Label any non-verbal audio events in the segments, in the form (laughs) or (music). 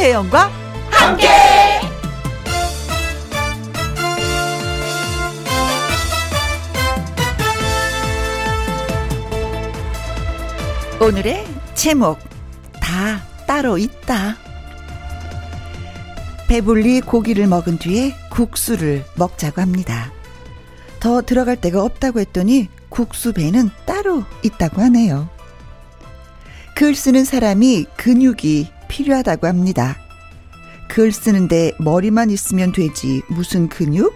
김혜영과 함께. 오늘의 제목 다 따로 있다. 배불리 고기를 먹은 뒤에 국수를 먹자고 합니다. 더 들어갈 데가 없다고 했더니 국수 배는 따로 있다고 하네요. 글 쓰는 사람이 근육이 필요하다고 합니다. 글 쓰는데 머리만 있으면 되지 무슨 근육?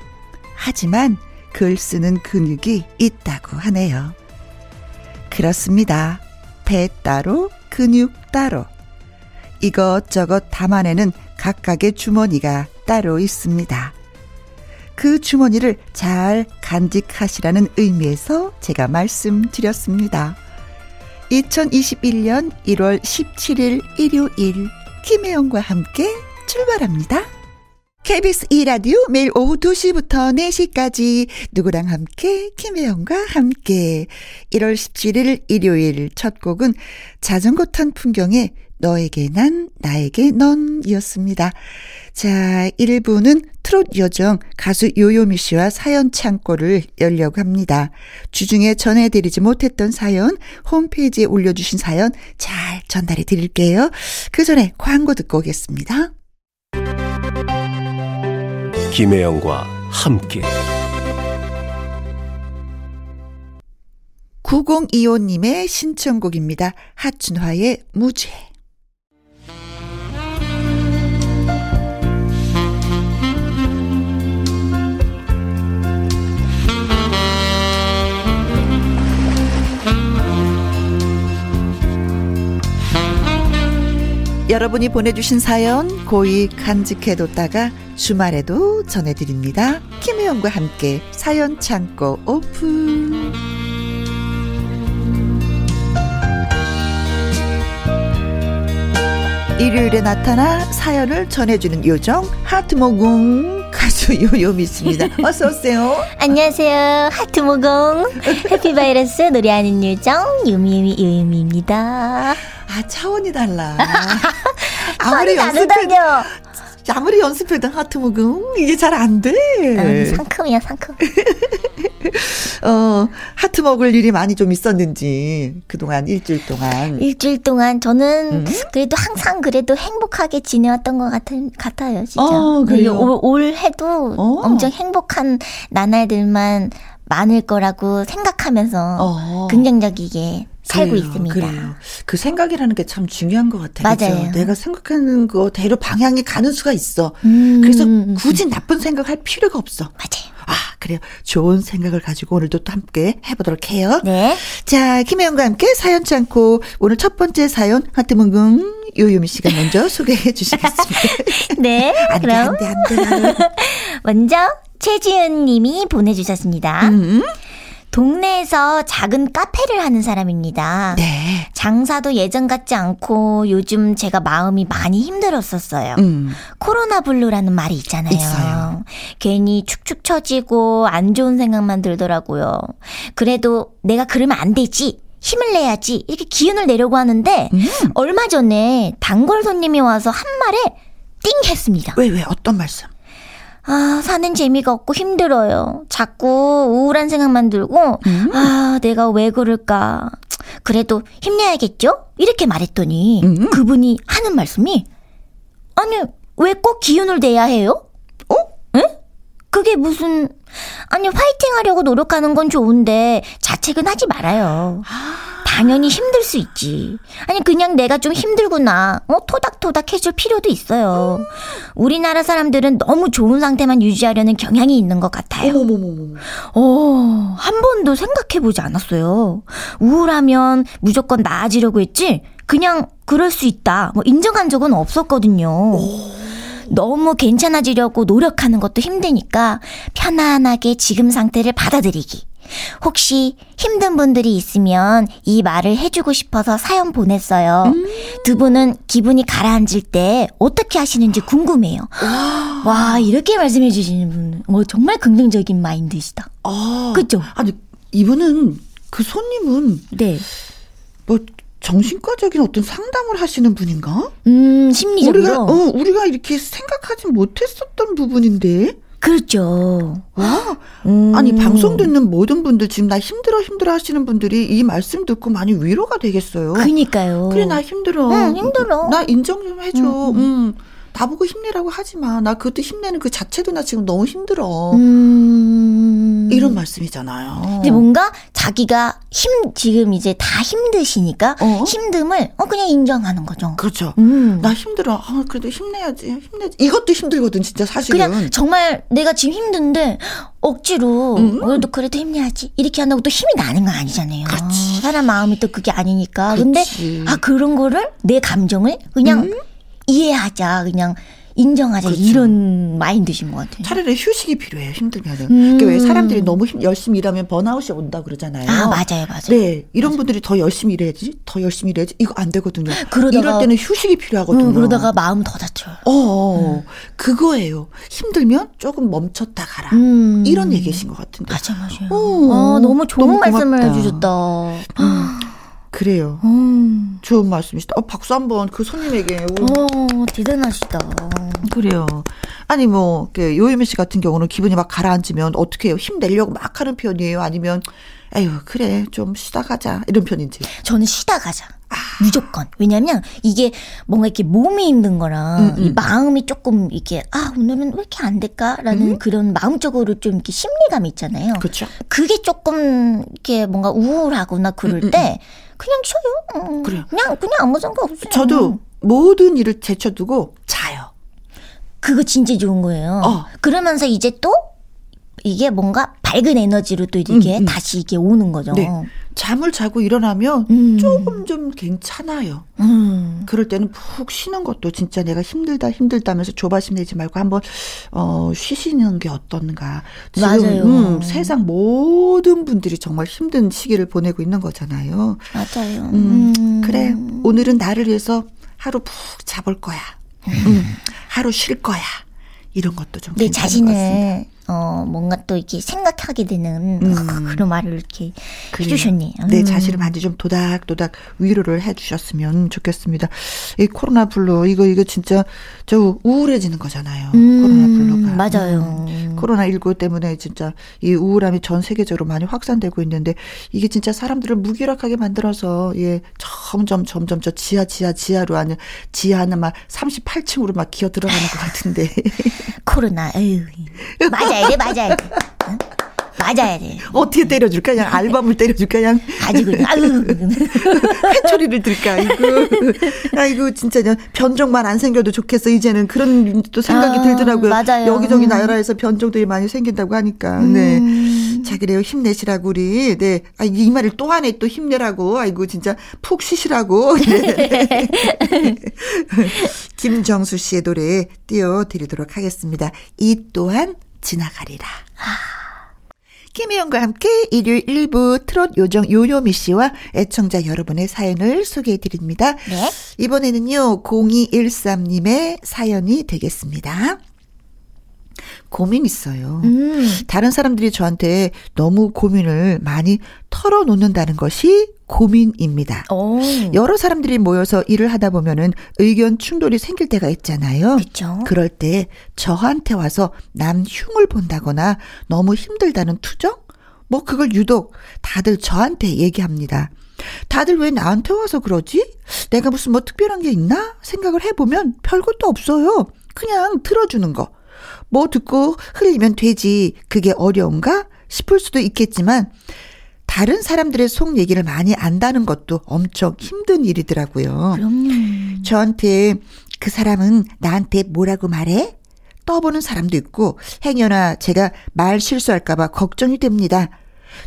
하지만 글 쓰는 근육이 있다고 하네요. 그렇습니다. 배 따로, 근육 따로. 이것저것 담아내는 각각의 주머니가 따로 있습니다. 그 주머니를 잘 간직하시라는 의미에서 제가 말씀드렸습니다. 2021년 1월 17일 일요일 김혜영과 함께 출발합니다. KBS 2라디오 매일 오후 2시부터 4시까지 누구랑 함께 김혜영과 함께 1월 17일 일요일 첫 곡은 자전거 탄 풍경의 너에게 난 나에게 넌 이었습니다. 자, 1부는 트롯 여정 가수 요요미 씨와 사연 창고를 열려고 합니다. 주중에 전해드리지 못했던 사연 홈페이지에 올려주신 사연 잘 전달해 드릴게요. 그 전에 광고 듣고 오겠습니다. 김혜영과 함께 9025님의 신청곡입니다. 하춘화의 무죄. 여러분이 보내주신 사연 고이 간직해뒀다가 주말에도 전해드립니다. 김혜영과 함께 사연 창고 오픈. 일요일에 나타나 사연을 전해주는 요정 하트모궁 가수 (laughs) 요요미입니다. 어서 오세요. 안녕하세요. 하트모궁 해피바이러스 노래하는 요정 유미유미 유미입니다. 아 차원이 달라. (laughs) 아무리 다르다뇨. 아무리 연습해도 하트모금 이게 잘 안 돼. 음, 상큼이야 상큼. (laughs) (laughs) 어 하트 먹을 일이 많이 좀 있었는지 그동안 일주일 동안. 일주일 동안 저는 음? 그래도 항상 그래도 행복하게 지내왔던 것 같은 같아요 진짜. 어, 그래요. 올, 올 해도 어. 엄청 행복한 나날들만 많을 거라고 생각하면서 어. 긍정적이게 살고 그래요, 있습니다. 그래요. 그 생각이라는 게 참 중요한 것 같아요. 맞아요. 그렇죠? 내가 생각하는 거대로 방향이 가는 수가 있어. 음, 그래서 굳이 나쁜 생각할 필요가 없어. 맞아요. 아, 그래요. 좋은 생각을 가지고 오늘도 또 함께 해보도록 해요. 네. 자, 김혜영과 함께 사연 참고 오늘 첫 번째 사연 하트문궁 요요미 씨가 먼저 (laughs) 소개해 주시겠습니다. (laughs) 네. 안 돼, 그럼. 안 돼, 안 돼. (laughs) 먼저 최지은 님이 보내주셨습니다. 음. 동네에서 작은 카페를 하는 사람입니다. 네. 장사도 예전 같지 않고 요즘 제가 마음이 많이 힘들었었어요. 음. 코로나 블루라는 말이 있잖아요. 있어요. 괜히 축축 처지고 안 좋은 생각만 들더라고요. 그래도 내가 그러면 안 되지. 힘을 내야지. 이렇게 기운을 내려고 하는데 음. 얼마 전에 단골 손님이 와서 한 말에 띵 했습니다. 왜, 왜, 어떤 말씀? 아, 사는 재미가 없고 힘들어요. 자꾸 우울한 생각만 들고, 음. 아, 내가 왜 그럴까. 그래도 힘내야겠죠? 이렇게 말했더니, 음. 그분이 하는 말씀이, 아니, 왜 꼭 기운을 내야 해요? 어? 에? 그게 무슨, 아니, 화이팅 하려고 노력하는 건 좋은데, 자책은 하지 말아요. 당연히 힘들 수 있지. 아니, 그냥 내가 좀 힘들구나. 어, 토닥토닥 해줄 필요도 있어요. 우리나라 사람들은 너무 좋은 상태만 유지하려는 경향이 있는 것 같아요. 어머머머머. 어, 한 번도 생각해보지 않았어요. 우울하면 무조건 나아지려고 했지? 그냥 그럴 수 있다. 뭐 인정한 적은 없었거든요. 너무 괜찮아지려고 노력하는 것도 힘드니까 편안하게 지금 상태를 받아들이기. 혹시 힘든 분들이 있으면 이 말을 해주고 싶어서 사연 보냈어요. 두 분은 기분이 가라앉을 때 어떻게 하시는지 궁금해요. (gasps) 와, 이렇게 말씀해 주시는 분, 뭐 정말 긍정적인 마인드시다. 아. 그죠? 아니, 이분은, 그 손님은, 네. 뭐, 정신과적인 어떤 상담을 하시는 분인가? 음, 심리적으로. 우리가 어 우리가 이렇게 생각하지 못했었던 부분인데. 그렇죠. 와, 음. 아니 방송 듣는 모든 분들 지금 나 힘들어 힘들어 하시는 분들이 이 말씀 듣고 많이 위로가 되겠어요. 그니까요. 그래 나 힘들어. 응, 힘들어. 나 인정 좀 해줘. 음, 음. 나보고 힘내라고 하지 마. 나 그것도 힘내는 그 자체도 나 지금 너무 힘들어. 음. 이런 말씀이잖아요. 근데 뭔가 자기가 힘, 지금 이제 다 힘드시니까 어? 힘듦을 어, 그냥 인정하는 거죠. 그렇죠. 음. 나 힘들어. 아, 그래도 힘내야지. 힘내지. 이것도 힘들거든, 진짜 사실은. 그냥 정말 내가 지금 힘든데 억지로 음. 그래도 그래도 힘내야지 이렇게 한다고 또 힘이 나는 건 아니잖아요. 그렇지. 사람 마음이 또 그게 아니니까. 근데 그렇지. 아 그런 거를 내 감정을 그냥 음. 이해하자 그냥 인정하자 그렇죠. 이런 마인드신 것 같아요. 차라리 휴식이 필요해요, 힘들면은. 음. 그러니까 왜 사람들이 너무 힘, 열심히 일하면 번아웃이 온다 그러잖아요. 아 맞아요 맞아요. 네, 이런 분들이 더 열심히 일해야지, 더 열심히 일해야지. 이거 안 되거든요. 그러다가- 이럴 때는 휴식이 필요하거든요. 음, 그러다가 마음 더 다쳐요. 어, 어, 그거예요. 힘들면 조금 멈췄다 가라. 음. 이런 얘기신 것 같은데. 맞아 맞아요. 어, 아, 너무 좋은 너무 말씀을. 해주셨다. 그래요. 음. 좋은 말씀이시다. 어, 박수 한번 그 손님에게. 오. 어 대단하시다. 그래요. 아니 뭐그 요예미 씨 같은 경우는 기분이 막 가라앉으면 어떻게 해요? 힘내려고 막 하는 편이에요? 아니면 에휴 그래 좀 쉬다 가자 이런 편인지. 저는 쉬다 가자. 아. 무조건. 왜냐면 이게 뭔가 이렇게 몸이 힘든 거랑 음, 이 음. 마음이 조금 이렇게 아 오늘은 왜 이렇게 안 될까라는 그런 마음적으로 좀 이렇게 심리감 있잖아요. 그렇죠. 그게 조금 이렇게 뭔가 우울하거나 그럴 음, 음, 때 그냥 쉬어요. 음, 그래요. 그냥 그냥 아무 상관 없어요. 저도 모든 일을 제쳐두고 자요. 그거 진짜 좋은 거예요. 어. 그러면서 이제 또 이게 뭔가 밝은 에너지로 또 이렇게 음, 음. 다시 이게 오는 거죠. 네. 잠을 자고 일어나면 음. 조금 좀 괜찮아요. 음. 그럴 때는 푹 쉬는 것도 진짜 내가 힘들다 힘들다면서 조바심 내지 말고 한번 어 쉬시는 게 어떤가. 지금 맞아요. 음, 세상 모든 분들이 정말 힘든 시기를 보내고 있는 거잖아요. 맞아요. 음, 음. 그래. 오늘은 나를 위해서 하루 푹 자볼 거야. 음, 하루 쉴 거야. 이런 것도 좀내 괜찮은 것 같습니다. 자신을 어 뭔가 또 이렇게 생각하게 되는 음. (laughs) 그런 말을 이렇게 그래요. 해주셨네요. 내 음. 자신을 많이 좀 도닥도닥 위로를 해주셨으면 좋겠습니다. 이 코로나 블루 이거 이거 진짜 저 우울해지는 거잖아요. 음, 코로나 블루가 맞아요. 음. 코로나 19 때문에 진짜 이 우울함이 전 세계적으로 많이 확산되고 있는데 이게 진짜 사람들을 무기력하게 만들어서 예 점점 점점 저 지하 지하 지하로 하는 지하는 막 38층으로 막 기어 들어가는 것 같은데 (laughs) 코로나, 에휴. 맞아야 돼, 맞아야 돼. 응? (laughs) 맞아야 돼. (laughs) 어떻게 때려줄까? 그냥 알밤을 때려줄까? 그냥 아주 그냥, 아유. 회초리를 들까? 아이고, 아이고 진짜 그냥 변종만 안 생겨도 좋겠어. 이제는 그런 또 생각이 아, 들더라고요. 맞아요. 여기저기 음. 나라에서 변종들이 많이 생긴다고 하니까. 네. 자 그래요 힘내시라고 우리 네. 아, 이 말을 또 하네 또 힘내라고. 아이고 진짜 푹 쉬시라고. (laughs) 네. (laughs) 김정수 씨의 노래 띄워드리도록 하겠습니다. 이 또한 지나가리라. 김혜영과 함께 일요일 1부 트롯 요정 요요미 씨와 애청자 여러분의 사연을 소개해 드립니다. 네. 이번에는요, 0213님의 사연이 되겠습니다. 고민 있어요. 음. 다른 사람들이 저한테 너무 고민을 많이 털어놓는다는 것이 고민입니다. 오. 여러 사람들이 모여서 일을 하다 보면은 의견 충돌이 생길 때가 있잖아요. 그쵸. 그럴 때 저한테 와서 남 흉을 본다거나 너무 힘들다는 투정? 뭐 그걸 유독 다들 저한테 얘기합니다. 다들 왜 나한테 와서 그러지? 내가 무슨 뭐 특별한 게 있나? 생각을 해보면 별것도 없어요. 그냥 들어주는 거. 뭐 듣고 흘리면 되지. 그게 어려운가? 싶을 수도 있겠지만 다른 사람들의 속 얘기를 많이 안다는 것도 엄청 힘든 일이더라고요. 그럼요. 저한테 그 사람은 나한테 뭐라고 말해? 떠보는 사람도 있고 행여나 제가 말 실수할까봐 걱정이 됩니다.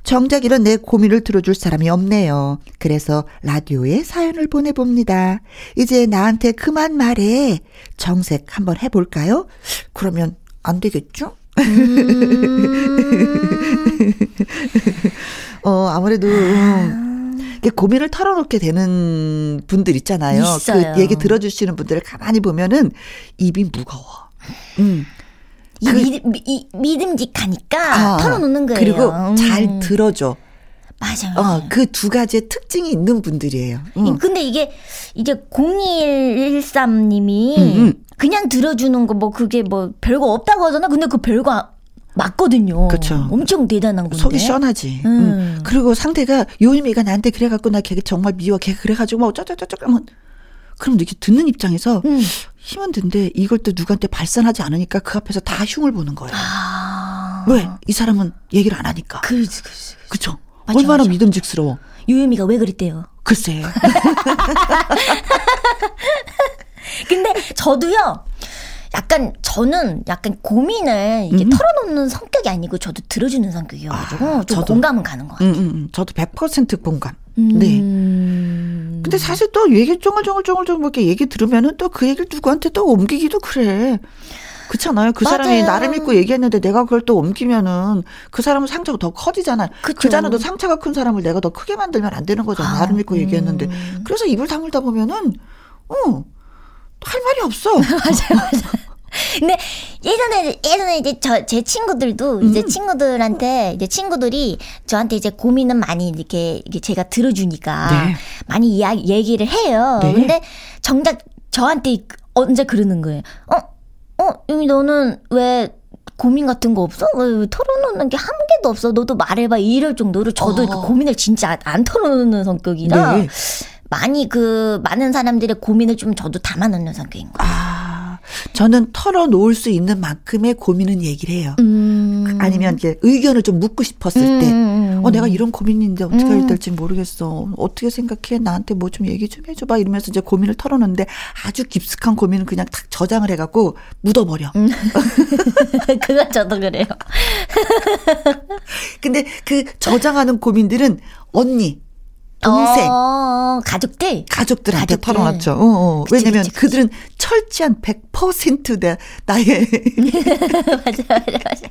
정작 이런 내 고민을 들어줄 사람이 없네요. 그래서 라디오에 사연을 보내봅니다. 이제 나한테 그만 말해. 정색 한번 해볼까요? 그러면 안 되겠죠? (laughs) 어, 아무래도, 음, 이렇게 고민을 털어놓게 되는 분들 있잖아요. 있어요. 그 얘기 들어주시는 분들을 가만히 보면은 입이 무거워. 음. 이 믿, 이, 믿음직하니까 아, 털어놓는 거예요. 그리고 음. 잘 들어줘. 맞아요. 어, 그 두 가지의 특징이 있는 분들이에요. 응. 근데 이게 이제 0113님이 음, 음. 그냥 들어주는 거 뭐 그게 뭐 별거 없다고 하잖아. 근데 그 별거 맞거든요. 그쵸. 엄청 대단한 건데. 속이 시원하지. 음. 응. 그리고 상대가 요임이가 나한테 그래갖고 나 걔 정말 미워. 걔 그래가지고 뭐 어쩌저쩌저 그러면 그럼 이렇게 듣는 입장에서 음. 힘은 든데 이걸 또 누구한테 발산하지 않으니까 그 앞에서 다 흉을 보는 거예요. 아. 왜? 이 사람은 얘기를 안 하니까. 그렇지, 그렇지. 그쵸? 맞아, 얼마나 맞아. 믿음직스러워. 유유미가 왜 그랬대요? 글쎄. (laughs) 근데 저도요. 약간 저는 약간 고민을 이게 음. 털어놓는 성격이 아니고 저도 들어주는 성격이어가지고 아, 좀 저도. 공감은 가는 것 같아요. 응, 응, 응. 저도 100% 공감. 음. 네. 근데 사실 또 얘기 쫑글쫑글쫑글쫑글 이렇게 얘기 들으면은 또 그 얘기를 누구한테 또 옮기기도 그래. 그렇잖아요. 그 사람이 맞아요. 나를 믿고 얘기했는데 내가 그걸 또 옮기면은 그 사람은 상처가 더 커지잖아요. 그쵸. 그잖아도 상처가 큰 사람을 내가 더 크게 만들면 안 되는 거잖아. 아, 나를 믿고 음. 얘기했는데. 그래서 입을 다물다 보면은, 어, 할 말이 없어. (laughs) 근데 예전에 예전에 이제 저 제 친구들도 이제 음. 친구들한테 이제 친구들이 저한테 이제 고민은 많이 이렇게 제가 들어주니까 네. 많이 이야기 얘기를 해요. 네. 근데 정작 저한테 언제 그러는 거예요. 어, 어, 유미 너는 왜 고민 같은 거 없어? 왜, 왜 털어놓는 게 한 개도 없어? 너도 말해봐. 이럴 정도로 저도 어. 그 고민을 진짜 안 털어놓는 성격이라 네. 많이 그 많은 사람들의 고민을 좀 저도 담아놓는 성격인 거예요. 아, 저는 털어놓을 수 있는 만큼의 고민은 얘기를 해요. 음. 아니면 이제 의견을 좀 묻고 싶었을 때, 음. 어, 내가 이런 고민인데 어떻게 음. 해야 될지 모르겠어. 어떻게 생각해? 나한테 뭐 좀 얘기 좀 해줘봐. 이러면서 이제 고민을 털어놓는데 아주 깊숙한 고민은 그냥 탁 저장을 해갖고 묻어버려. 음. (laughs) 그거 저도 그래요. (laughs) 근데 그 저장하는 고민들은 언니, 동생, 어, 가족들. 가족들한테 가족들. 털어놨죠. 어, 어. 그치, 왜냐면 그치, 그치. 그들은 철저한 100% 내, 나의 (laughs) 맞아, 맞아, 맞아.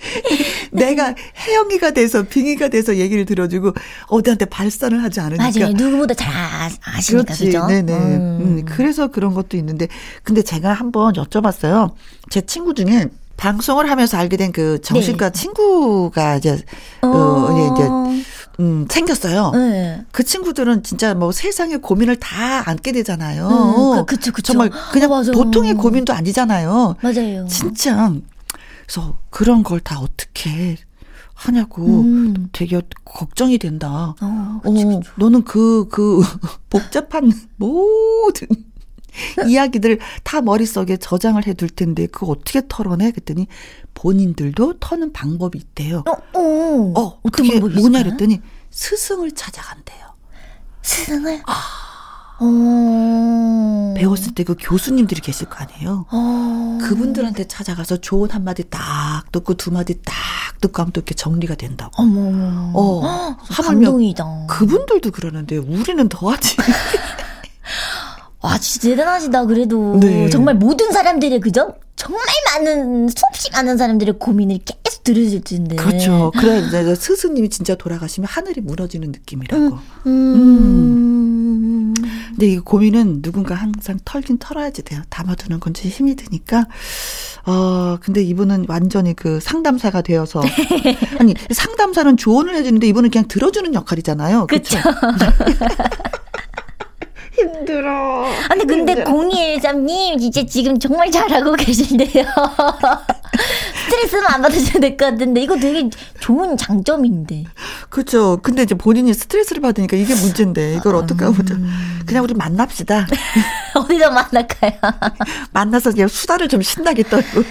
(laughs) 내가 혜영이가 돼서 빙의가 돼서 얘기를 들어주고 어디한테 발산을 하지 않으니까. 맞아요. 누구보다 잘 아- 아시니까, 그렇지. 그죠? 네네. 음. 음, 그래서 그런 것도 있는데, 근데 제가 한번 여쭤봤어요. 제 친구 중에 방송을 하면서 알게 된 그 정신과 친구가 이제, 어, 어. 이제, 음, 생겼어요. 네. 그 친구들은 진짜 뭐 세상의 고민을 다 안게 되잖아요. 음, 그- 그쵸, 그쵸. 정말 그냥 어. 보통의 고민도 아니잖아요. 맞아요. 진짜. 그래서 그런 걸 다 어떻게 하냐고 음. 되게 걱정이 된다. 어, 그치, 어, 그치. 너는 그, 그, (laughs) 복잡한 모든 이야기들 다 머릿속에 저장을 해둘 텐데, 그거 어떻게 털어내? 그랬더니, 본인들도 터는 방법이 있대요. 어, 어. 어, 그게 뭐냐 있을까요? 그랬더니, 스승을 찾아간대요. 스승을? 어. 배웠을 때 그 교수님들이 계실 거 아니에요. 어. 그분들한테 찾아가서 좋은 한마디 딱 듣고 두 마디 딱 듣고 하면 또 이렇게 정리가 된다고. 어머. 어, 감동이다. 그분들도 그러는데, 우리는 더하지. (laughs) 와, 진짜 대단하시다, 그래도. 네. 정말 모든 사람들의, 그죠? 정말 많은, 수없이 많은 사람들의 고민을 계속 들으실 텐데. 그렇죠. 그래, 스승님이 진짜 돌아가시면 하늘이 무너지는 느낌이라고. 음. 근데 이 고민은 누군가 항상 털긴 털어야지 돼요. 담아두는 건지 힘이 드니까. 어, 근데 이분은 완전히 그 상담사가 되어서. (laughs) 아니, 상담사는 조언을 해주는데 이분은 그냥 들어주는 역할이잖아요. 그쵸. (laughs) 힘들어. 아니, 근데 0213님, 이제 지금 정말 잘하고 계신데요. (laughs) 스트레스는 안 받으셔도 될 것 같은데, 이거 되게 좋은 장점인데. 그렇죠. 근데 이제 본인이 스트레스를 받으니까 이게 문제인데 이걸 어떻게 하보자. 그냥 우리 만납시다. (laughs) 어디서 만날까요? (laughs) 만나서 그냥 수다를 좀 신나게 떨고.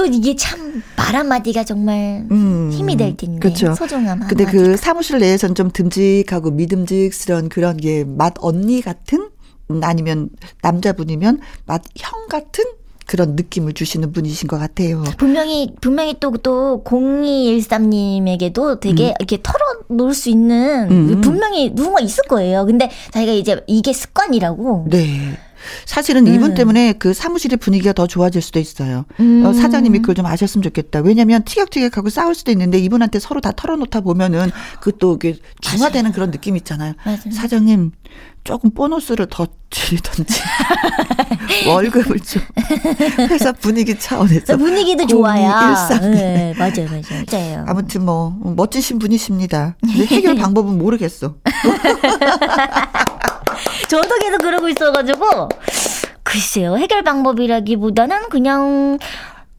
또 이게 참, 말 한마디가 정말 음, 힘이 될 텐데. 그쵸. 소중함 근데 한마디. 그 사무실 내에서는 좀 듬직하고 믿음직스러운 그런 게 맛 언니 같은 음, 아니면 남자분이면 맛 형 같은 그런 느낌을 주시는 분이신 것 같아요. 분명히 분명히 또 또 0213님에게도 되게 이렇게 털어놓을 수 있는 음. 분명히 누군가 있을 거예요. 근데 자기가 이제 이게 습관이라고. 네. 사실은 이분 때문에 그 사무실의 분위기가 더 좋아질 수도 있어요. 음. 어, 사장님이 그걸 좀 아셨으면 좋겠다. 왜냐면 티격태격하고 싸울 수도 있는데 이분한테 서로 다 털어놓다 보면은 그또 이게 중화되는 그런 느낌 있잖아요. 맞아요. 사장님 조금 보너스를 더 드리던지 (laughs) 월급을 좀 회사 분위기 차원에서 분위기도 좋아야. 0213. 네, 맞아요, 맞아요. 맞아요. 아무튼 뭐 멋지신 분이십니다. 근데 해결 (laughs) 방법은 모르겠어. (laughs) 저도 계속 그러고 있어가지고 글쎄요 해결 방법이라기보다는 그냥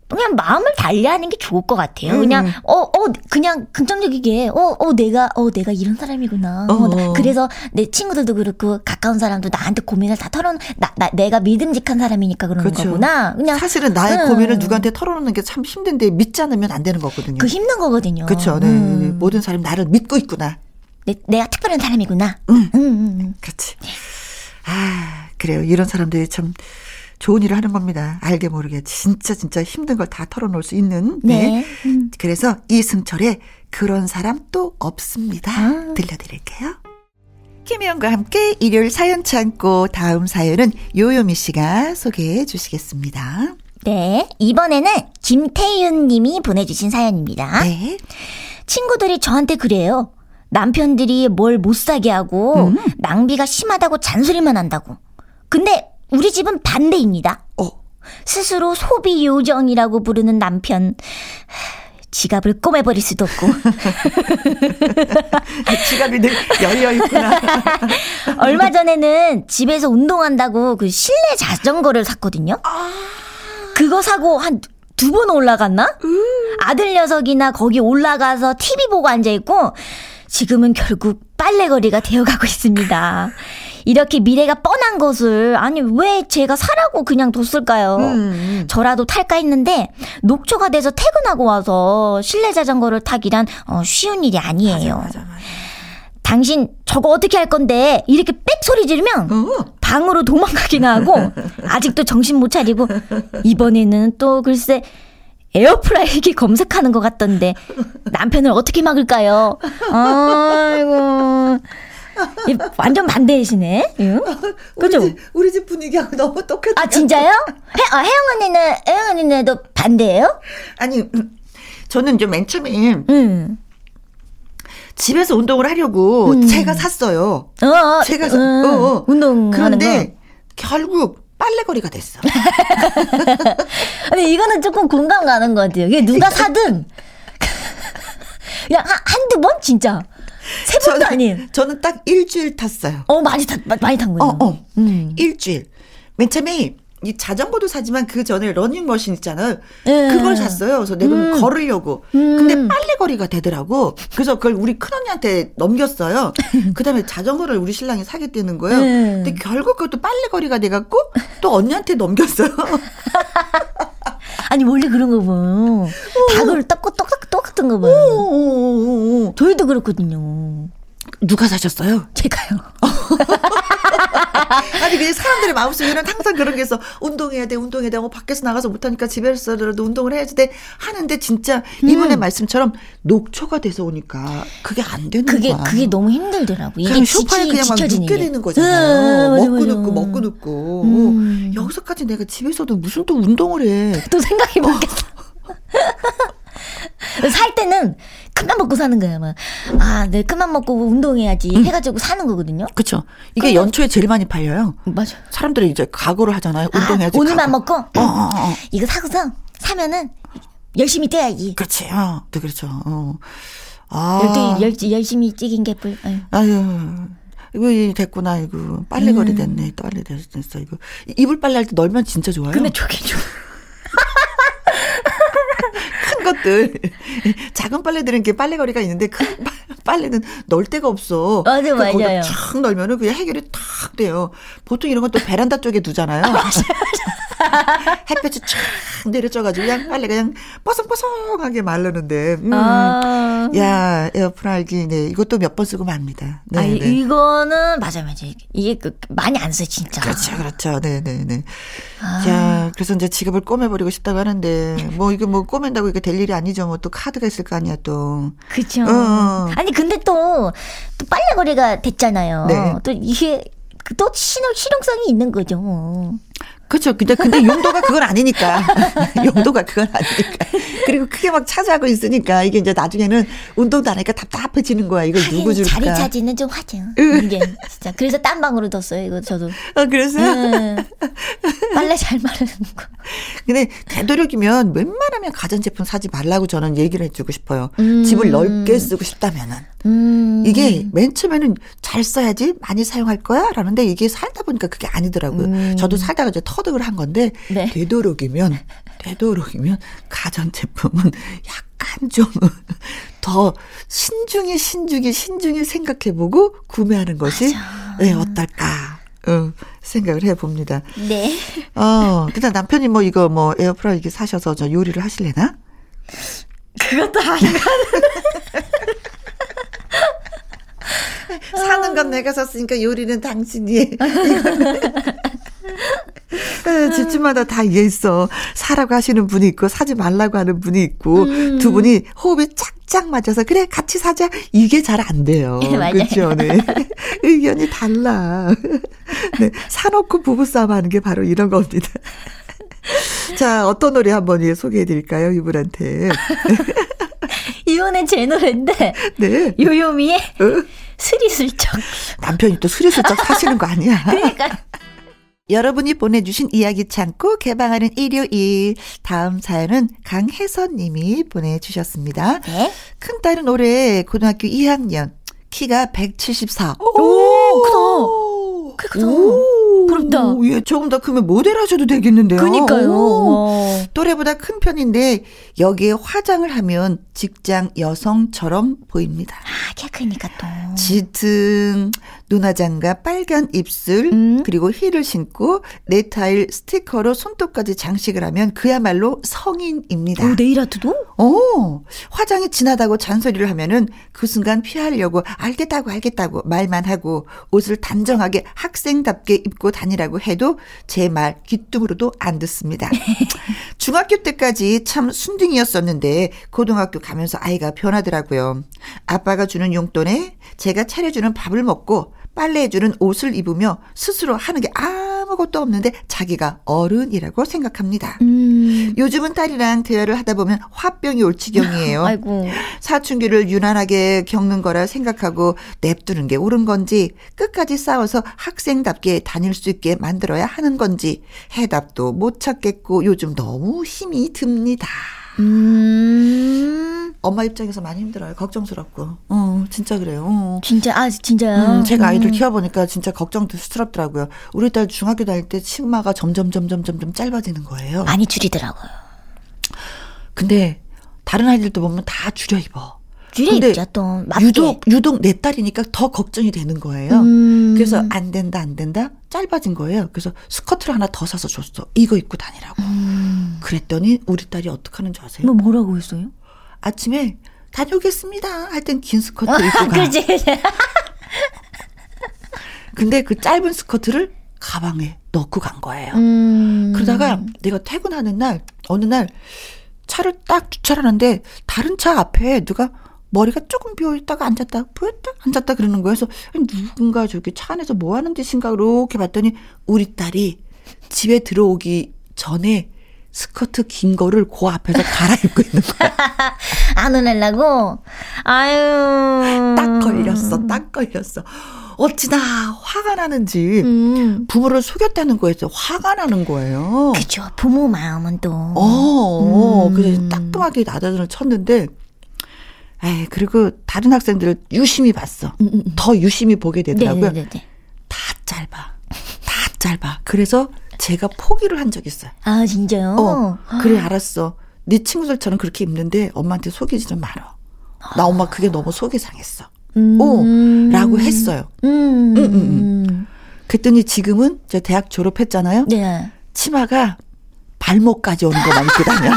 그냥 마음을 달리하는 게 좋을 것 같아요. 그냥 음. 어어 그냥 긍정적이게 어어 내가 어 내가 이런 사람이구나. 어, 나- 어. 그래서 내 친구들도 그렇고 가까운 사람도 나한테 고민을 다 털어 나, 나 내가 믿음직한 사람이니까 그러는 그렇죠. 거구나. 그냥 사실은 나의 음. 고민을 누구한테 털어놓는 게 참 힘든데 믿지 않으면 안 되는 거거든요. 그 힘든 거거든요. 그렇죠. 네. 음. 모든 사람이 나를 믿고 있구나. 내, 내가 특별한 사람이구나. 음. 음, 음, 음. 그렇지. 아, 그래요. 이런 사람들이 참 좋은 일을 하는 겁니다. 알게 모르게 진짜 진짜 힘든 걸 다 털어놓을 수 있는. 네. 음. 그래서 이승철의 그런 사람 또 없습니다. 아. 들려드릴게요. 김혜영과 함께 일요일 사연 창고 다음 사연은 요요미 씨가 소개해 주시겠습니다. 네. 이번에는 김태윤 님이 보내주신 사연입니다. 네. 친구들이 저한테 그래요. 남편들이 뭘 못 사게 하고 음. 낭비가 심하다고 잔소리만 한다고. 근데 우리 집은 반대입니다. 어, 스스로 소비 요정이라고 부르는 남편. 지갑을 꼬매버릴 수도 없고 (laughs) 지갑이 늘 열려 있구나. (laughs) 얼마 전에는 집에서 운동한다고 그 실내 자전거를 샀거든요. 그거 사고 한 두 번 올라갔나? 아들 녀석이나 거기 올라가서 TV 보고 앉아있고 지금은 결국 빨래거리가 되어가고 있습니다. 이렇게 미래가 뻔한 것을 아니 왜 제가 사라고 그냥 뒀을까요? 음. 저라도 탈까 했는데 녹초가 돼서 퇴근하고 와서 실내 자전거를 타기란 어, 쉬운 일이 아니에요. 맞아, 맞아. 당신 저거 어떻게 할 건데 이렇게 빽 소리 지르면 어. 방으로 도망가기나 하고 아직도 정신 못 차리고 이번에는 또 글쎄 에어프라이기 검색하는 것 같던데 남편을 어떻게 막을까요? 아이고 이 완전 반대시네. 응? 우리 그죠? 집, 우리 집 분위기하고 너무 똑같아. 아 진짜요? 해, 아, 혜영 언니는 혜영 언니네도 반대예요? 아니, 음, 저는 이제 맨 처음에 응. 집에서 운동을 하려고 음. 제가 샀어요. 어, 어, 제가 사- 응. 어, 어. 운동하는 그런데 결국 빨래거리가 됐어. (laughs) 근데 이거는 조금 공감 가는 것 같아요. 이게 누가 사든 (laughs) 그냥 한, 한두 번 진짜 세 번도 아닌. 저는 딱 일주일 탔어요. 어 많이 타 많이 탄 거예요. 어, 어. 음. 일주일. 맨 처음에 이 자전거도 사지만 그 전에 러닝머신 있잖아요. 예. 그걸 샀어요. 그래서 내가 음. 걸으려고. 음. 근데 빨래거리가 되더라고. 그래서 그걸 우리 큰언니한테 넘겼어요. (laughs) 그 다음에 자전거를 우리 신랑이 사겠다는 거예요. 음. 근데 결국 그것도 빨래거리가 돼갖고 또 언니한테 넘겼어요. (laughs) 아니 원래 그런 거 봐요. 닭을 똑같 똑같 똑같은 거 봐요. 저희도 그렇거든요. 누가 사셨어요? 제가요. (laughs) (laughs) 아니 그냥 사람들의 마음속에는 항상 그런 게 있어 운동해야 돼 운동해야 돼 어, 밖에서 나가서 못하니까 집에서라도 운동을 해야지 돼 하는데 진짜 이분의 말씀처럼 녹초가 돼서 오니까 그게 안 되는 그게 거야 그게 너무 힘들더라고. 이게 그냥 소파에 지키, 그냥 막 눕게 게. 되는 네, 거잖아요 맞아, 먹고 맞아. 눕고 먹고 눕고 음. 여기서까지 내가 집에서도 무슨 또 운동을 해 또 생각이 바뀌었어. (laughs) (laughs) 살 때는 큰맘 먹고 사는 거야, 막. 아, 내 큰맘 먹고 운동해야지 해가지고 사는 거거든요. 그쵸 이게 근데- 연초에 제일 많이 팔려요 맞아. 사람들이 이제 각오를 하잖아요 운동해야지 아, 오늘만. 먹고 어, 어, 어. 이거 사고서 사면은 열심히 뛰어야지. 그렇지 어. 또 그렇죠 어. 아. 열두, 열, 열심히 찍인 게 뿔. 아유. 아유, 이거 됐구나, 이거. 빨래거리 됐네, 또 빨래 됐어, 이거. 이불 빨래 할 때 널면 진짜 좋아요. 근데 저게 좀. 큰 것들. (laughs) 작은 빨래들은 이렇게 빨래거리가 있는데, (laughs) 큰 빠- 빨래는 널 데가 없어. 맞아, 그러니까 거기다 맞아요. 촥 널면은 그냥 해결이 탁 돼요. 보통 이런 건 또 베란다 쪽에 두잖아요. (laughs) (laughs) 햇볕이 촥 내려져가지고 그냥 빨래가 그냥 뽀송뽀송하게 마르는데. 음. 아. 야, 에어프라이기, 네. 이것도 몇 번 쓰고 맙니다. 네, 아, 네. 이거는, 맞아, 맞아. 이게 그, 많이 안 써, 진짜. 그렇죠, 그렇죠. 네네네. 아. 자, 그래서 이제 지갑을 꼬매버리고 싶다고 하는데, 뭐, 이게 뭐, 꼬맨다고 이게 될 일이 아니죠. 뭐, 또 카드가 있을 거 아니야, 또. 그쵸. 어. 아니, 근데 또, 또 빨래거리가 됐잖아요. 네. 또 이게, 또 실용, 실용성이 있는 거죠. 그렇죠. 근데 근데 용도가 그건 아니니까. (laughs) 용도가 그건 아니니까. 그리고 크게 막 차지하고 있으니까 이게 이제 나중에는 운동도 안 하니까 답답해지는 거야. 이걸 누구 줄까? 자리 차지는 좀 하죠. 이게 진짜 그래서 딴 방으로 뒀어요. 이거 저도. 아 그래서 음, 빨래 잘 마르는 거. 근데 되도록이면 웬만하면 가전제품 사지 말라고 저는 얘기를 해주고 싶어요. 음. 집을 넓게 쓰고 싶다면은. 음. 이게 맨 처음에는 잘 써야지 많이 사용할 거야 라는데 이게 살다 보니까 그게 아니더라고요. 음. 저도 살다가 이제 터 득을 한 건데 네. 되도록이면 되도록이면 가전 제품은 약간 좀 (laughs) 더 신중히 신중히 신중히 생각해보고 구매하는 것이 네, 어떨까 어, 생각을 해봅니다. 네. 어, 근데 남편이 뭐 이거 뭐 에어프라이기 사셔서 저 요리를 하실래나? 그것도 아닌가. 사는 건 내가 샀으니까 요리는 당신이. (laughs) 에, 집집마다 다 이게 있어. 사라고 하시는 분이 있고 사지 말라고 하는 분이 있고 음. 두 분이 호흡이 짝짝 맞아서 그래 같이 사자 이게 잘 안 돼요. 그렇죠, 네. (laughs) 의견이 달라. 네, 사놓고 부부싸움 하는 게 바로 이런 겁니다. 자, 어떤 노래 한번 예, 소개해 드릴까요, 이분한테. 이번엔 제 노래인데 네. 요요미의 어? 스리슬쩍. 남편이 또 스리슬쩍 사시는 거 아니야? 그러니까 여러분이 보내주신 이야기 창고 개방하는 일요일. 다음 사연은 강혜선 님이 보내주셨습니다. 네. 큰딸은 올해 고등학교 2학년. 키가 174. 오, 크다. 크다. 부럽다. 예, 조금 더 크면 모델 하셔도 되겠는데요. 그니까요. 오. 와. 또래보다 큰 편인데 여기에 화장을 하면 직장 여성처럼 보입니다. 아, 크니까 또. 짙은 눈화장과 빨간 입술 음. 그리고 힐을 신고 네타일 스티커로 손톱까지 장식을 하면 그야말로 성인입니다. 오, 네일 아트도? 오, 화장이 진하다고 잔소리를 하면은 그 순간 피하려고 알겠다고 알겠다고 말만 하고 옷을 단정하게 학생답게 입고 다니라고 해도 제 말 귀뚱으로도 안 듣습니다. (laughs) 중학교 때까지 참 순둥이였었는데 고등학교 가면서 아이가 변하더라고요. 아빠가 주는 용돈에 제가 차려주는 밥을 먹고 빨래해주는 옷을 입으며 스스로 하는 게 아 무것도 없는데 자기가 어른이라고 생각합니다. 음. 요즘은 딸이랑 대화를 하다 보면 화병이 올 지경이에요. (laughs) 아이고. 사춘기를 유난하게 겪는 거라 생각하고 냅두는 게 옳은 건지 끝까지 싸워서 학생답게 다닐 수 있게 만들어야 하는 건지 해답도 못 찾겠고 요즘 너무 힘이 듭니다. 음. 엄마 입장에서 많이 힘들어요. 걱정스럽고. 어, 진짜 그래요. 어. 진짜, 아, 진짜요? 음, 제가 아이들 음. 키워보니까 진짜 걱정스럽더라고요. 우리 딸 중학교 다닐 때 치마가 점점 점점 점점 짧아지는 거예요. 많이 줄이더라고요. 근데 다른 아이들도 보면 다 줄여 입어. 줄여 입죠, 또. 맞게. 유독 유독 내 딸이니까 더 걱정이 되는 거예요. 음. 그래서 안 된다 안 된다 짧아진 거예요. 그래서 스커트를 하나 더 사서 줬어. 이거 입고 다니라고. 음. 그랬더니 우리 딸이 어떻게 하는지 아세요? 뭐, 뭐라고 했어요? 아침에 다녀오겠습니다 할 땐 긴 스커트 입고 가. 아, 그렇지. (laughs) 근데 그 짧은 스커트를 가방에 넣고 간 거예요. 음. 그러다가 내가 퇴근하는 날 어느 날 차를 딱 주차를 하는데 다른 차 앞에 누가 머리가 조금 비어 있다가 앉았다 보였다 앉았다 그러는 거예요. 그래서 누군가 저기 차 안에서 뭐 하는 짓인가 그렇게 봤더니 우리 딸이 집에 들어오기 전에 스커트 긴 거를 그 앞에서 갈아입고 있는 거야. (laughs) 안 혼내려고? 아유. 딱 걸렸어. 딱 걸렸어. 어찌나 화가 나는지 음. 부모를 속였다는 거에서 화가 나는 거예요. 그죠. 부모 마음은 또. 어, 어 음. 그래서 따끔하게 나다전을 쳤는데, 에이, 그리고 다른 학생들을 유심히 봤어. 음, 음, 음. 더 유심히 보게 되더라고요. 네네네. 다 짧아. 다 짧아. 그래서 제가 포기를 한 적이 있어요. 아, 진짜요? 어, 그래, 알았어. 네 친구들처럼 그렇게 입는데 엄마한테 속이지 좀 말아. 나 엄마 그게 너무 속이 상했어. 음. 어, 라고 했어요. 음. 음, 음, 그랬더니 지금은 저 대학 졸업했잖아요. 네. 치마가 발목까지 오는 거만 입고 다녀.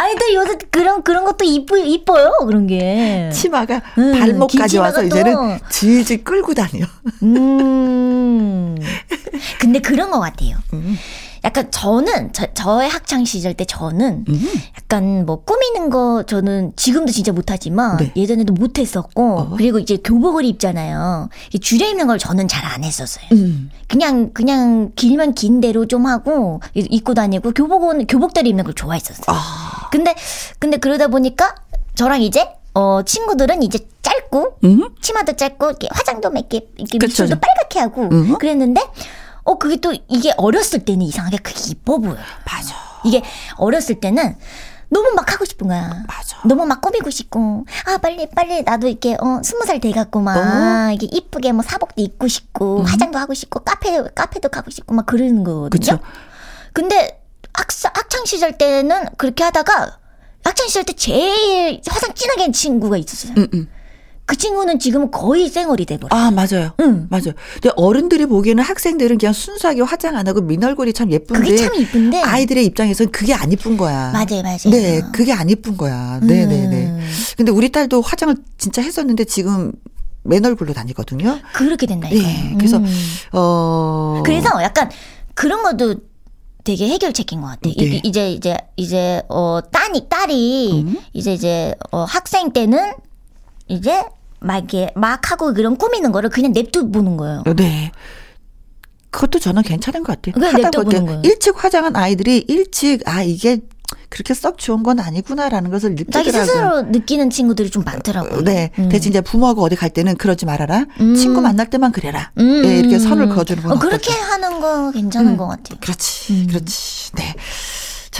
아니, 또 요새 그런, 그런 것도 이쁘, 이뻐요, 그런 게. 치마가 음, 발목까지 와서 또. 이제는 질질 끌고 다녀. 음. (laughs) 근데 그런 것 같아요. 음. 약간 저는 저, 저의 학창 시절 때 저는 음. 약간 뭐 꾸미는 거 저는 지금도 진짜 못하지만 네. 예전에도 못했었고 어. 그리고 이제 교복을 입잖아요. 이 줄여 입는 걸 저는 잘 안 했었어요. 음. 그냥 그냥 길면 긴 대로 좀 하고 이- 입고 다니고 교복은 교복대로 입는 걸 좋아했었어요. 아. 근데 근데 그러다 보니까 저랑 이제 어 친구들은 이제 짧고 음. 치마도 짧고 이렇게 화장도 몇 개 이렇게. 밑줄도 빨갛게 하고 음. 그랬는데 어 그게 또 이게 어렸을 때는 이상하게 그게 이뻐 보여. 맞아. 이게 어렸을 때는 너무 막 하고 싶은 거야. 맞아. 너무 막 꾸미고 싶고 아 빨리 빨리 나도 이렇게 어 스무 살 돼갖고 막 어. 이게 이쁘게 뭐 사복도 입고 싶고 화장도 하고 싶고 카페 카페도 가고 싶고 막 그러는 거거든요. 그쵸. 근데 학사, 학창 시절 때는 그렇게 하다가 학창 시절 때 제일 화장 진하게 한 친구가 있었어요. 음, 음. 그 친구는 지금은 거의 쌩얼이 돼버려. 아, 맞아요. 응. 맞아요. 근데 어른들이 보기에는 학생들은 그냥 순수하게 화장 안 하고 민 얼굴이 참 예쁜데. 그게 참 이쁜데. 아이들의 입장에서는 그게 안 이쁜 거야. 맞아요, 맞아요. 네, 그게 안 이쁜 거야. 네 네네. 음. 근데 우리 딸도 화장을 진짜 했었는데 지금 맨 얼굴로 다니거든요. 그렇게 된다니까요. 네. 그래서, 음. 어. 그래서 약간 그런 것도 되게 해결책인 것 같아. 이- 네. 이제 이제 이제 어 딸이 딸이 음. 이제 이제 어 학생 때는 이제 막 이렇게 막 하고 그런 꾸미는 거를 그냥 냅둬 보는 거예요. 네. 그것도 저는 괜찮은 것 같아요. 하다 보니까. 일찍 화장한 아이들이 일찍, 아, 이게 그렇게 썩 좋은 건 아니구나라는 것을 자기 느끼더라고요. 스스로 느끼는 친구들이 좀 많더라고요. 네. 음. 대신 이제 부모하고 어디 갈 때는 그러지 말아라. 음. 친구 만날 때만 그래라. 음, 예, 이렇게 음, 선을 음. 그어주는 건 어, 그렇게 어떨까? 하는 거 괜찮은 음. 것 같아요. 그렇지, 음. 그렇지. 네.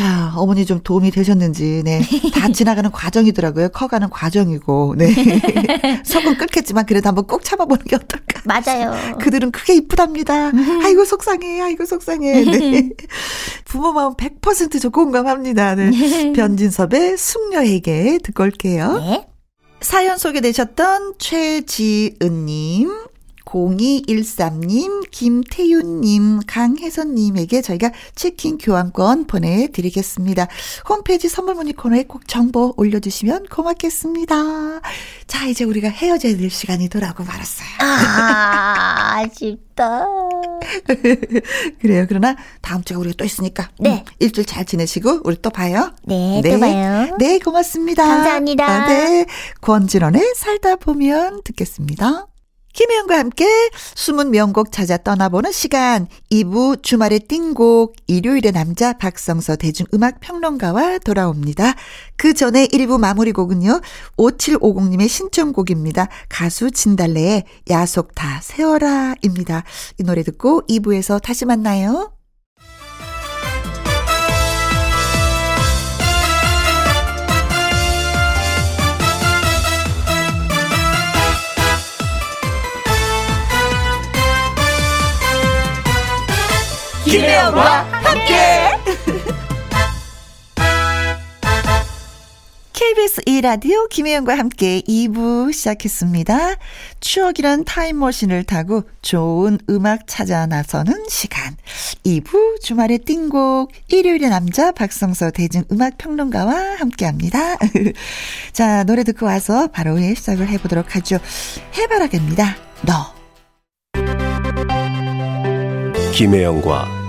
자, 어머니 좀 도움이 되셨는지, 네. 다 (laughs) 지나가는 과정이더라고요. 커가는 과정이고, 네. (laughs) 속은 끓겠지만 그래도 한번 꼭 참아보는 게 어떨까. 맞아요. 그들은 크게 이쁘답니다. 아이고, 속상해, 아이고, 속상해. 네. (laughs) 부모 마음 100%저 공감합니다. 네. 변진섭의 숙녀에게 듣고 올게요. 네. 사연 소개되셨던 최지은님, 0213님, 김태윤님, 강혜선님에게 저희가 치킨 교환권 보내드리겠습니다. 홈페이지 선물 문의 코너에 꼭 정보 올려주시면 고맙겠습니다. 자, 이제 우리가 헤어져야 될 시간이 돌아오고 말았어요. 아, 아쉽다. (laughs) 그래요. 그러나 다음 주가 우리가 또 있으니까. 네. 음, 일주일 잘 지내시고, 우리 또 봐요. 네, 또 봐요. 네, 고맙습니다. 감사합니다. 아, 네. 권진원의 살다 보면 듣겠습니다. 김혜영과 함께 숨은 명곡 찾아 떠나보는 시간 2부 주말의 띵곡 일요일의 남자 박성서 대중음악 평론가와 돌아옵니다. 그 전에 1부 마무리 곡은요. 5750님의 신청곡입니다. 가수 진달래의 야속 다 세워라입니다. 이 노래 듣고 2부에서 다시 만나요. 김혜영과 함께 KBS 2라디오 김혜영과 함께 2부 시작했습니다. 추억이란 타임머신을 타고 좋은 음악 찾아 나서는 시간. 2부 주말의 띵곡 일요일의 남자 박성서 대중음악평론가와 함께합니다. (laughs) 자 노래 듣고 와서 바로 예, 시작을 해보도록 하죠. 해바라기입니다. 너. 김혜영과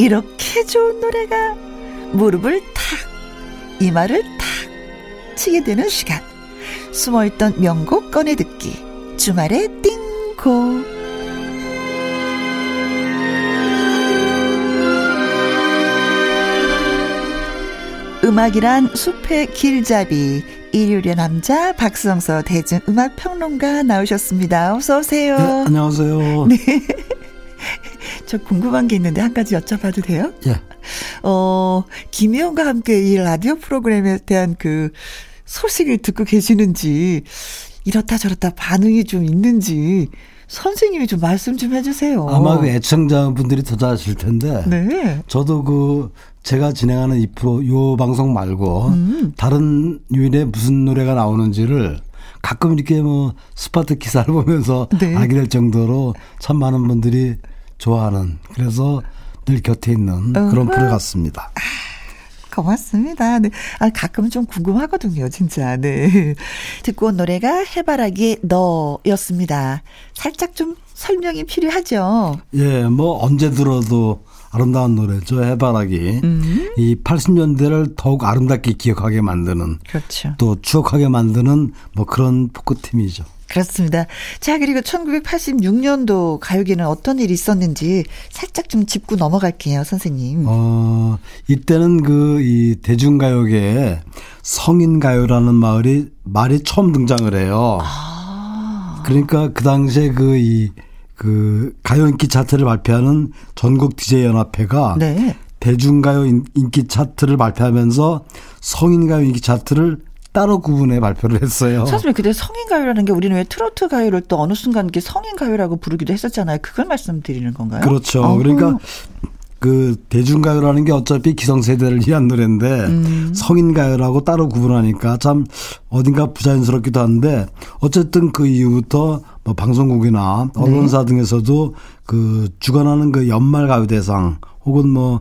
이렇게 좋은 노래가 무릎을 탁, 이마를 탁 치게 되는 시간. 숨어있던 명곡 꺼내 듣기. 주말의 띵고. 음악이란 숲의 길잡이. 일요일의 남자 박성서 대중음악 평론가 나오셨습니다. 어서 오세요. 네, 안녕하세요. (laughs) 네. 저 궁금한 게 있는데 한 가지 여쭤봐도 돼요? 예. (laughs) 어, 김혜영과 함께 이 라디오 프로그램에 대한 그 소식을 듣고 계시는지 이렇다 저렇다 반응이 좀 있는지 선생님이 좀 말씀 좀 해주세요. 아마 그 애청자분들이 더 잘 아실 텐데. 네. 저도 그 제가 진행하는 이 프로 요 방송 말고 음. 다른 요일에 무슨 노래가 나오는지를 가끔 이렇게 뭐 spot 기사를 보면서 네. 알게 될 정도로 참 많은 분들이 좋아하는 그래서 늘 곁에 있는 그런. 프로 같습니다. 고맙습니다. 네. 아, 가끔은 좀 궁금하거든요, 진짜. 네. 듣고 온 노래가 해바라기 너였습니다. 살짝 좀 설명이 필요하죠. 예, 뭐 언제 들어도 아름다운 노래죠. 해바라기. 음. 이 80년대를 더욱 아름답게 기억하게 만드는 그렇죠. 또 추억하게 만드는 뭐 그런 포크팀이죠. 그렇습니다. 자, 그리고 1986년도 가요계는 어떤 일이 있었는지 살짝 좀 짚고 넘어갈게요, 선생님. 어, 이때는 그 이 대중가요계에 성인가요라는 말이 말이 처음 등장을 해요. 아. 그러니까 그 당시에 그 이 그 가요 인기 차트를 발표하는 전국 DJ 연합회가 네. 대중가요 인- 인기 차트를 발표하면서 성인가요 인기 차트를 따로 구분해 발표를 했어요. 선생님, 그때 성인 가요라는 게 우리는 왜 트로트 가요를 또 어느 순간 이렇게 성인 가요라고 부르기도 했었잖아요. 그걸 말씀드리는 건가요? 그렇죠. 어허. 그러니까 그 대중가요라는 게 어차피 기성세대를 위한 노래인데 음. 성인가요라고 따로 구분하니까 참 어딘가 부자연스럽기도 한데 어쨌든 그 이후부터 뭐 방송국이나 네. 언론사 등에서도 그 주관하는 그 연말 가요 대상 혹은 뭐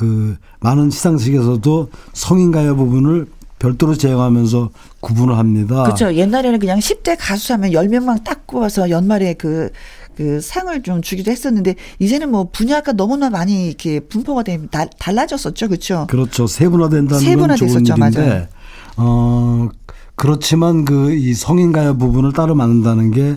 그 많은 시상식에서도 성인가요 부분을 별도로 제공하면서 구분을 합니다. 그렇죠. 옛날에는 그냥 10대 가수 하면 10명만 딱 꼽아서 연말에 그, 그 상을 좀 주기도 했었는데 이제는 뭐 분야가 너무나 많이 이렇게 분포가 되면 다- 달라졌었죠. 그렇죠. 그렇죠. 세분화된다는 건 좋은 세분화됐었죠. 일인데, 맞아요. 어, 그렇지만 그 이 성인 가요 부분을 따로 만든다는 게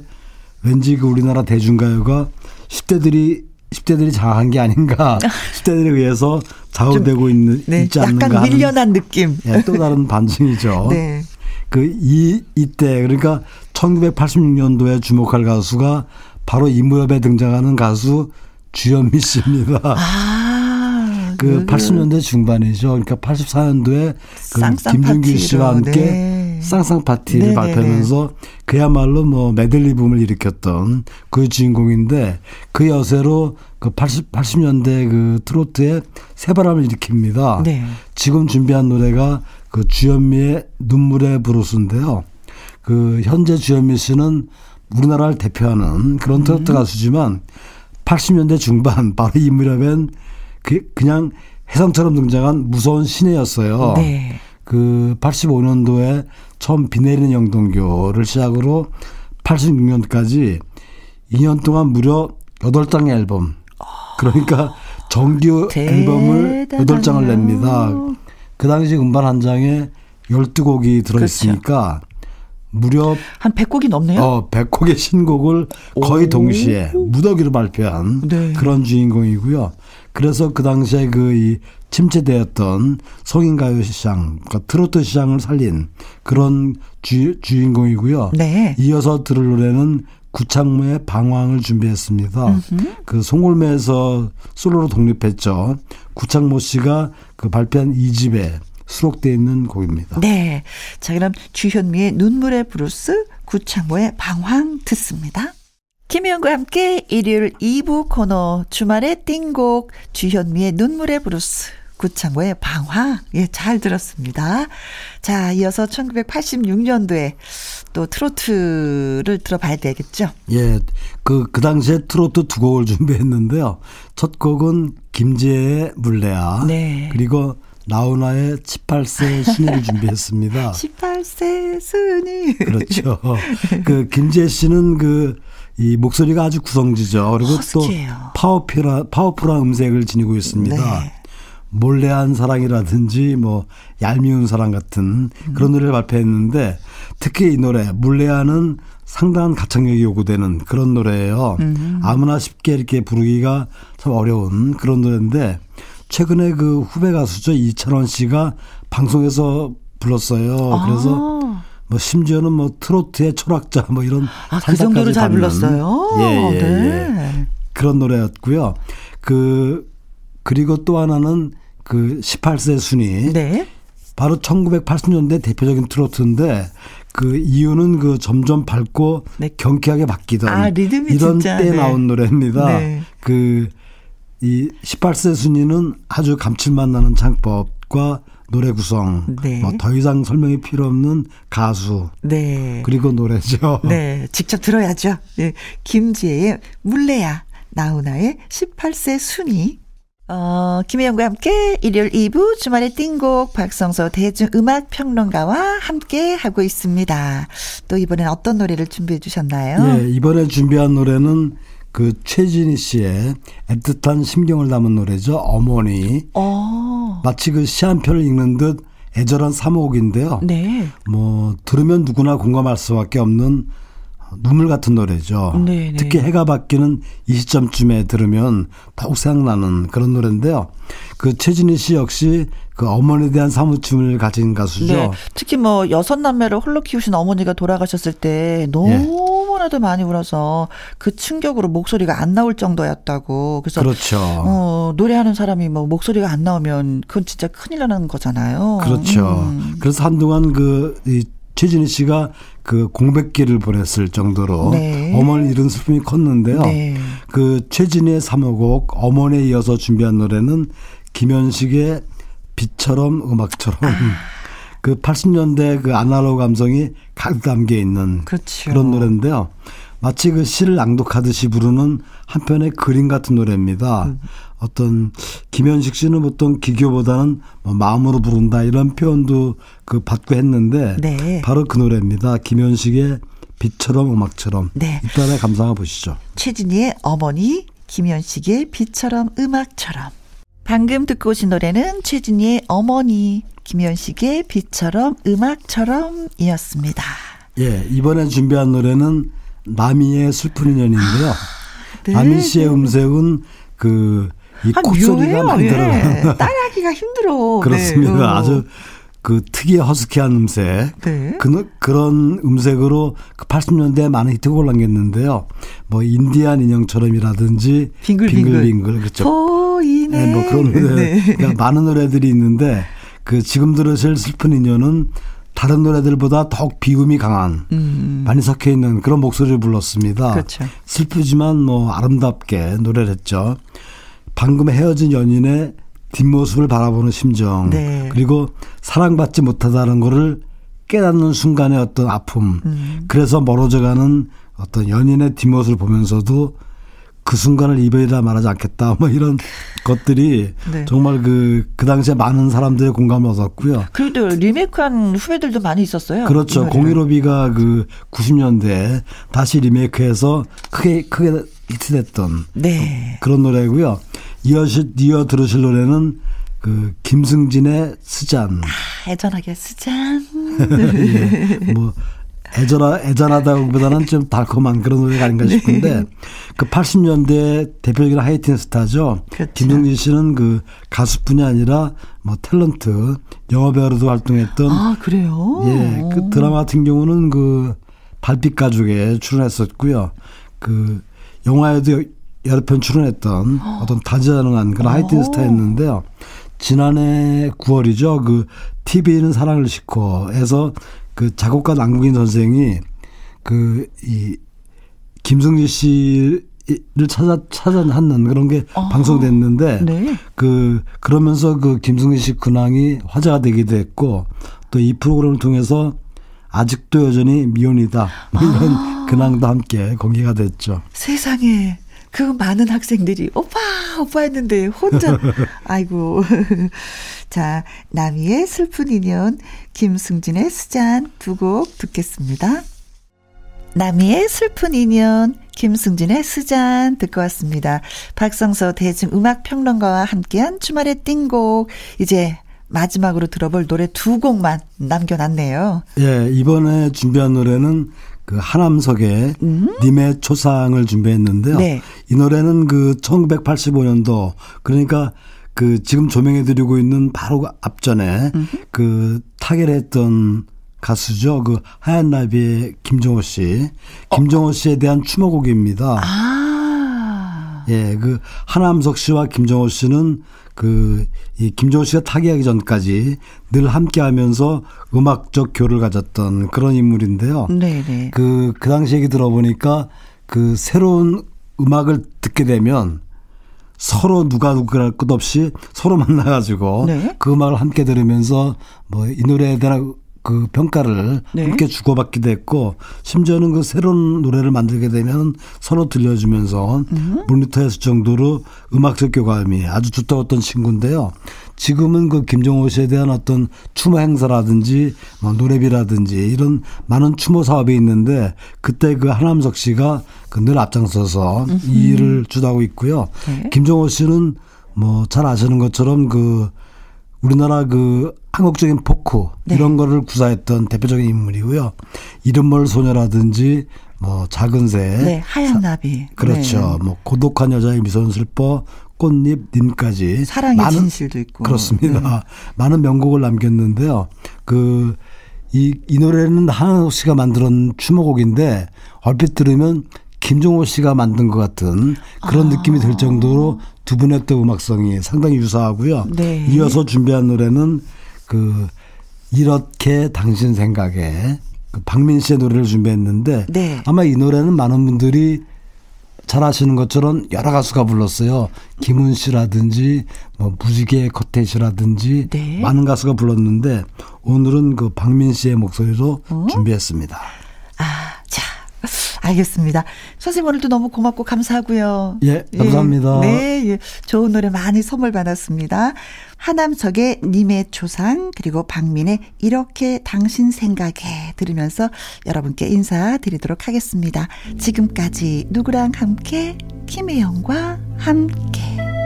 왠지 그 우리나라 대중가요가 10대들이 10대들이 장한 게 아닌가. (laughs) 10대들에 의해서 좌우되고 있는 네. 있지 않는가 약간 밀려난 느낌. 예, 또 다른 (laughs) 반증이죠. 네. 그 이 이때 그러니까 1986년도에 주목할 가수가 바로 이 무렵에 등장하는 가수 주현미 씨입니다. 아. 그 80년대 중반이죠. 그러니까 84년도에 그 김준규 씨와 함께 네. 쌍쌍 파티를 네네네. 발표하면서 그야말로 뭐 메들리 붐을 일으켰던 그 주인공인데 그 여세로 그 80, 80년대 그 트로트의 새바람을 일으킵니다. 네. 지금 준비한 노래가 그 주현미의 눈물의 브루스인데요. 그 현재 주현미 씨는 우리나라를 대표하는 그런 음. 트로트 가수지만 80년대 중반 바로 이 무렵엔 그 그냥 혜성처럼 등장한 무서운 신예였어요. 네. 그 85년도에 처음 비 내리는 영동교를 시작으로 86년까지 2년 동안 무려 8장의 앨범. 그러니까 정규 앨범을 대단하네요. 8장을 냅니다. 그 당시 음반 한 장에 12곡이 들어있으니까 무려 한 100곡이 넘네요. 어, 100곡의 신곡을 거의 오. 동시에 무더기로 발표한 네. 그런 주인공이고요. 그래서 그 당시에 그 이 침체되었던 성인가요 시장, 그러니까 트로트 시장을 살린 그런 주, 주인공이고요. 네. 이어서 들을 노래는 구창모의 방황을 준비했습니다. 그 송골매에서 솔로로 독립했죠. 구창모 씨가 그 발표한 이집에 수록되어 있는 곡입니다. 네. 자, 그럼 주현미의 눈물의 블루스, 구창모의 방황 듣습니다. 김혜영과 함께 일요일 2부 코너 주말의 띵곡 주현미의 눈물의 블루스 구창모의 방황 예 잘 들었습니다. 자 이어서 1986년도에 또 트로트를 들어봐야 되겠죠. 예, 그, 그 당시에 트로트 두 곡을 준비했는데요. 첫 곡은 김지애의 물레야. 네. 그리고 나훈아의 18세 순이를 준비했습니다. (laughs) 18세 순이 그렇죠. (laughs) 그 김지애 씨는 그 이 목소리가 아주 구성지죠. 그리고 허스키해요. 또 파워풀한 파워풀한 음색을 지니고 있습니다. 네. 몰래한 사랑이라든지 뭐 얄미운 사랑 같은 그런 노래를 발표했는데 특히 이 노래 물레하는 상당한 가창력이 요구되는 그런 노래예요. 아무나 쉽게 이렇게 부르기가 참 어려운 그런 노래인데 최근에 그 후배 가수죠 이찬원 씨가 방송에서 불렀어요. 그래서 아. 뭐 심지어는 뭐 트로트의 철학자 뭐 이런 아, 그 정도로 잘 불렀어요. 예, 예, 네. 예. 그런 노래였고요. 그 그리고 또 하나는 그 18세 순위 네. 바로 1980년대 대표적인 트로트인데 그 이유는 그 점점 밝고 네. 경쾌하게 바뀌던 아, 리듬이 이런 진짜, 때 네. 나온 노래입니다. 네. 그이 18세 순위는 아주 감칠맛 나는 창법 과 노래 구성, 네. 뭐더 이상 설명이 필요 없는 가수 네. 그리고 노래죠. (laughs) 네, 직접 들어야죠. 네, 김지혜의 물레야, 나훈아의 18세 순위. 어, 김혜영과 함께 일요일 2부 주말의 띵곡 박성서 대중음악 평론가와 함께 하고 있습니다. 또 이번엔 어떤 노래를 준비해 주셨나요? 예, 이번에 준비한 노래는 그 최진희 씨의 애틋한 심경을 담은 노래죠. 어머니. 어, 마치 그 시한 편을 읽는 듯 애절한 사모곡인데요. 네. 뭐 들으면 누구나 공감할 수밖에 없는 눈물 같은 노래죠. 네, 네. 특히 해가 바뀌는 이 시점쯤에 들으면 더욱 생각나는 그런 노래인데요. 그 최진희 씨 역시 그 어머니에 대한 사무침을 가진 가수죠. 네. 특히 뭐 여섯 남매를 홀로 키우신 어머니가 돌아가셨을 때 너무 나도 많이 울어서 그 충격으로 목소리가 안 나올 정도였다고. 그래서 그렇죠. 어, 노래하는 사람이 뭐 목소리가 안 나오면 그건 진짜 큰일 나는 거잖아요. 그렇죠. 음. 그래서 한동안 그, 이 최진희 씨가 그 공백기를 보냈을 정도로 네. 어머니 잃은 슬픔이 컸는데요. 네. 그 최진희의 3호곡 어머니에 이어서 준비한 노래는 김현식의 빛처럼 음악처럼 아. 그 80년대 그 아날로그 감성이 가득 담겨 있는 그렇죠. 그런 노래인데요. 마치 그 시를 낭독하듯이 부르는 한편의 그림 같은 노래입니다. 음. 어떤 김현식 씨는 보통 기교보다는 뭐 마음으로 부른다 이런 표현도 그 받고 했는데 네. 바로 그 노래입니다. 김현식의 빛처럼 음악처럼 네. 이따라 감상해 보시죠. 최진희의 어머니, 김현식의 빛처럼 음악처럼. 방금 듣고 오신 노래는 최진희의 어머니, 김현식의 빛처럼 음악처럼 이었습니다. 예, 이번에 준비한 노래는 나미의 슬픈 인연인데요. 네. 나미 씨의 음색은 그이 아, 콧소리가 묘해요. 많이 예. 따라하기가 힘들어. (laughs) 그렇습니다. 네. 어. 아주 그 특이의 허스키한 음색. 네. 그, 그런 음색으로 그 80년대에 많은 히트곡을 남겼는데요. 뭐 인디안 인형처럼이라든지 빙글빙글. 빙글빙글 그렇죠. 보이네. 네, 뭐 그런 노래, 네. 그러니까 많은 노래들이 있는데 그 지금 들으실 슬픈 인연은 다른 노래들보다 더욱 비음이 강한 음, 많이 섞여 있는 그런 목소리를 불렀습니다. 그렇죠. 슬프지만 뭐 아름답게 노래를 했죠. 방금 헤어진 연인의 뒷모습을 바라보는 심정 네. 그리고 사랑받지 못하다는 거를 깨닫는 순간의 어떤 아픔 음. 그래서 멀어져가는 어떤 연인의 뒷모습을 보면서도 그 순간을 이별이라 말하지 않겠다 뭐 이런 것들이 네. 정말 그, 그 당시에 많은 사람들의 공감을 얻었고요. 그래도 리메이크한 후배들도 많이 있었어요. 그렇죠. 공일오비가 그 90년대에 다시 리메이크해서 크게 크게 히트됐던 네. 그런 노래고요. 이어 이어 들으실 노래는 그 김승진의 스잔. 애전하게 쓰잔. (laughs) 예. 뭐 애절하, 애잔하다기보다는 좀 달콤한 그런 노래가 아닌가 싶은데 네. 그 80년대 대표적인 하이틴 스타죠. 그렇죠. 김동진 씨는 그 가수뿐이 아니라 뭐 탤런트 영화배우로도 활동했던 아 그래요? 예, 그 드라마 같은 경우는 그 달빛 가족에 출연했었고요. 그 영화에도 여러 편 출연했던 어떤 다재다능한 그런 하이틴 스타였는데요. 지난해 9월이죠. 그 TV는 사랑을 싣고에서 그 작곡가 남국인 선생이 그 이 김승지 씨를 찾아 찾아하는 그런 게 아, 방송됐는데 네. 그 그러면서 그 김승지 씨 근황이 화제가 되기도 했고 또 이 프로그램을 통해서 아직도 여전히 미혼이다 뭐 이런 아. 근황도 함께 공개가 됐죠. 세상에 그 많은 학생들이 오빠 오빠 했는데 혼자 (laughs) 아이고 (laughs) 자 나미의 슬픈 인연 김승진의 수잔 두 곡 듣겠습니다. 나미의 슬픈 인연 김승진의 수잔 듣고 왔습니다. 박성서 대중음악평론가와 함께한 주말의 띵곡 이제 마지막으로 들어볼 노래 두 곡만 남겨놨네요. 예, 이번에 준비한 노래는 그 하남석의 음? 님의 초상을 준비했는데요. 네. 이 노래는 그 1985년도 그러니까 그 지금 조명해 드리고 있는 바로 앞전에 음흠. 그 타결했던 가수죠. 그 하얀 나비의 김정호 씨. 김정호 씨에 대한 추모곡입니다. 아. 예, 그 하남석 씨와 김정호 씨는 그, 이 김종호 씨가 타계하기 전까지 늘 함께 하면서 음악적 교를 가졌던 그런 인물인데요. 네네. 그, 그 당시 얘기 들어보니까 그 새로운 음악을 듣게 되면 서로 누가 누구랄 것 없이 서로 (laughs) 만나가지고 네. 그 음악을 함께 들으면서 뭐 이 노래에 대한 그 평가를 네. 함께 주고받기도 했고 심지어는 그 새로운 노래를 만들게 되면 서로 들려주면서 음. 모니터했을 정도로 음악적 교감이 아주 두터웠던 친구인데요. 지금은 그 김정호 씨에 대한 어떤 추모 행사라든지 뭐 노래비라든지 이런 많은 추모 사업이 있는데 그때 그 하남석 씨가 그 늘 앞장서서 음흠. 이 일을 주도하고 있고요. 네. 김정호 씨는 뭐 잘 아시는 것처럼 그 우리나라 그 한국적인 포크 네. 이런 거를 구사했던 대표적인 인물이고요. 이름멀 소녀라든지 뭐 작은 새, 네, 하얀 나비, 그렇죠. 네. 뭐 고독한 여자의 미소는 슬퍼, 꽃잎, 님까지 사랑의 많은, 진실도 있고 그렇습니다. 네. (laughs) 많은 명곡을 남겼는데요. 그 이, 이 노래는 한국 씨가 만든 추모곡인데 얼핏 들으면 김종호 씨가 만든 것 같은 그런 아. 느낌이 들 정도로 두 분의 또 음악성이 상당히 유사하고요. 네. 이어서 준비한 노래는 그 이렇게 당신 생각에 그 박민 씨의 노래를 준비했는데 네. 아마 이 노래는 많은 분들이 잘 아시는 것처럼 여러 가수가 불렀어요. 김훈 씨라든지 뭐 무지개 커텟이라든지 네. 많은 가수가 불렀는데 오늘은 그 박민 씨의 목소리로 어? 준비했습니다. 아, 자. (laughs) 알겠습니다. 선생님 오늘도 너무 고맙고 감사하고요. 예, 감사합니다. 예, 네, 예, 좋은 노래 많이 선물 받았습니다. 하남석의 님의 초상 그리고 박민의 이렇게 당신 생각에 들으면서 여러분께 인사드리도록 하겠습니다. 지금까지 누구랑 함께 김혜영과 함께